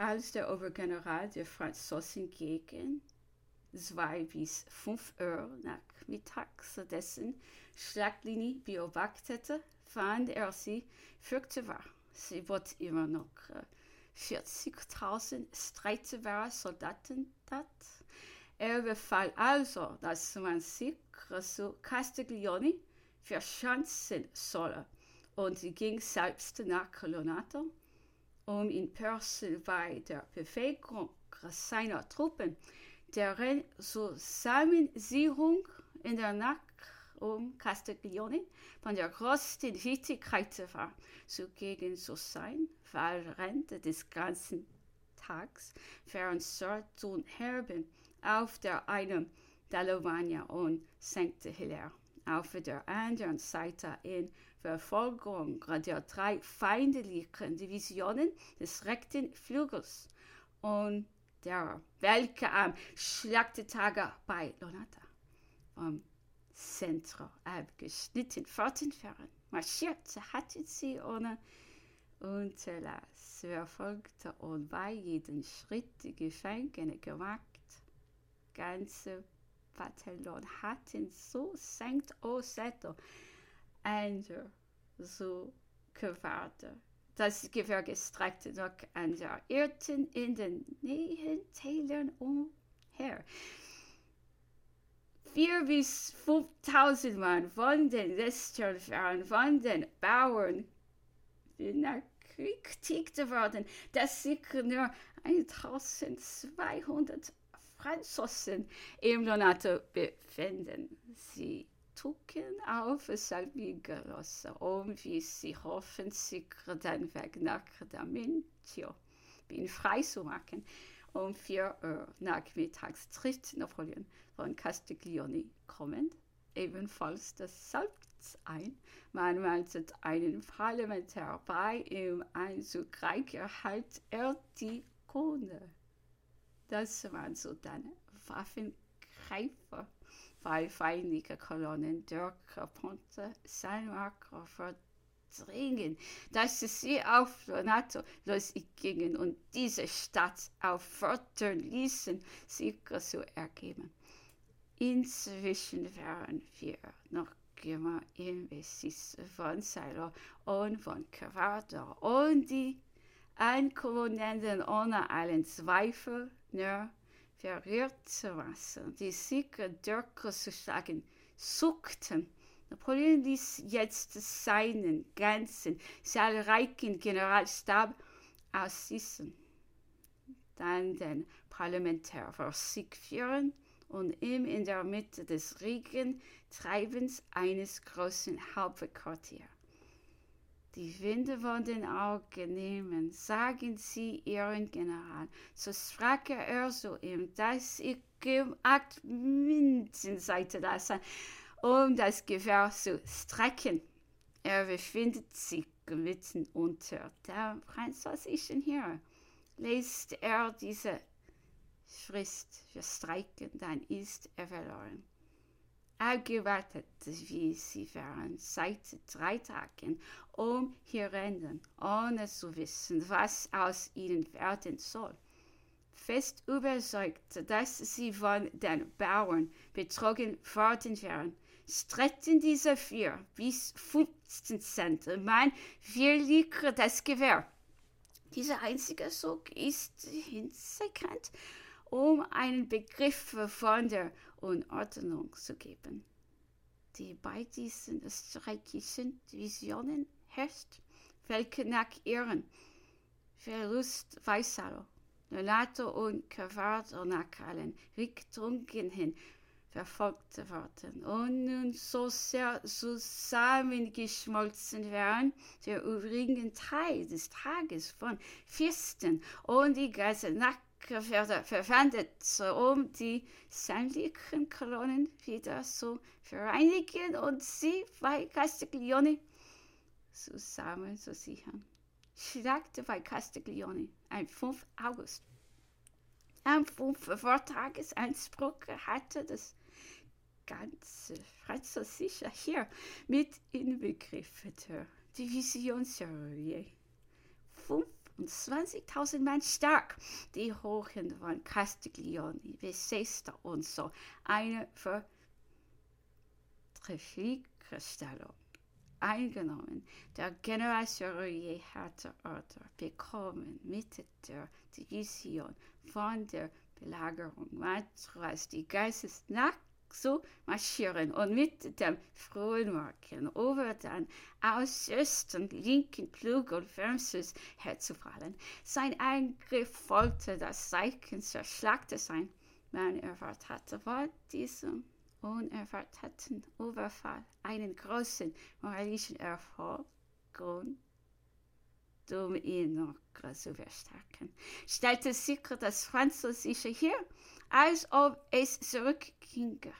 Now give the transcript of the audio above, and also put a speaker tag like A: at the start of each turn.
A: als der Obergeneral der Franzosen gegen zwei bis fünf Uhr nachmittags dessen Schlaglinie beobachtete, fand er sie fürchterbar. Sie bot immer noch 40.000 streitbare Soldaten dat. Er befahl also, dass man sich zu Castiglione verschanzen solle und ging selbst nach Colonnato, um in Person bei der Bewegung seiner Truppen deren Zusammensicherung in der Nacht um Castiglione von der größten Wichtigkeit war, zugegen zu sein, während des ganzen Tags Sir John Herben auf der einen Dallovania und St. Hilaire auf der anderen Seite in Verfolgung. Der drei feindlichen Divisionen des rechten Flügels und der, welche am Schlachttage bei Lonata. Vom Zentrum abgeschnitten fortentfernt marschierte, hatten sie ohne Unterlass. Verfolgte und bei jedem Schritt die Gefangene gemacht. Ganze Bataillon hatten so St. Oseto Angel so gewartet. Das Gewehr streckte noch an der Irrten in den nähen Tälern umher. Vier bis fünftausend Mann von den Western von den Bauern bekriegt worden, dass sich nur 1200 Franzosen im Donato befinden. Sie trugen auf Salvigerosse um, wie sie hoffen, sich den Weg nach Damentio bin frei zu machen. Um vier Uhr nachmittags tritt Napoleon von Castiglione kommend, ebenfalls das Salz ein. Man meldet einen Parlamentär bei, im Einzugreich erhält er die Krone. Das waren so dann Waffengreifer, weil feindliche Kolonnen der Ponte San Marco verdrängen, dass sie auf Donato losgingen und diese Stadt auffordern ließen, sich zu ergeben. Inzwischen waren wir noch immer im Besitz von Silo und von Cavado und die Ankommenden ohne allen Zweifel verirrt zu lassen, die Sieger Dörker zu schlagen, suchten. Napoleon ließ jetzt seinen ganzen zahlreichen Generalstab aussitzen, dann den Parlamentär vor sich führen und ihm in der Mitte des regen Treibens eines großen Hauptquartiers die Winde von den Augen nehmen, sagen sie ihren General. So sprach er so ihm, dass ich acht Minuten Seite lassen, um das Gewehr zu strecken. Er befindet sich mitten unter der französischen Heer. Lässt er diese Frist verstreichen, dann ist er verloren abgewartet, wie sie waren, seit drei Tagen um hier rennen, ohne zu wissen, was aus ihnen werden soll. Fest überzeugt, dass sie von den Bauern betrogen worden wären, streckten diese vier bis fünfzehn Cent Mann vier Liter das Gewehr. Dieser einzige Sog ist hintergrund um einen Begriff von der Unordnung zu geben, die bei diesen österreichischen Divisionen herrscht, welche nach ihren Verlust Weissalo, Donato und Cavado nach allen Richtungen hin verfolgt worden und nun so sehr zusammengeschmolzen wären, der übrigen Teil des Tages von Fürsten und die ganze Nacht verwendet, um die sämtlichen Kolonnen wieder zu vereinigen und sie bei Castiglione zusammen zu sichern. Schlagte bei Castiglione am 5. August. Am 5. Vortagesanspruch hatte das ganze französische hier mit inbegriffen der Divisionsserie. Fünf und 20.000 Mann stark. Die Hochen von Castiglioni, Vicesta und so. Eine Vertriebsstellung eingenommen. Der Generalchirurgie hatte Order bekommen, mit der Division von der Belagerung Matras die Geistesnacht zu marschieren und mit dem frühen Morgen über den äußersten linken Flügel Versus herzufallen. Sein Angriff folgte das Zeichen zerschlagte sein. Man erwartete war diesem unerwarteten Überfall einen großen moralischen Erfolg und um ihn noch zu verstärken, stellte sich das französische Heer, als ob es zurückginge,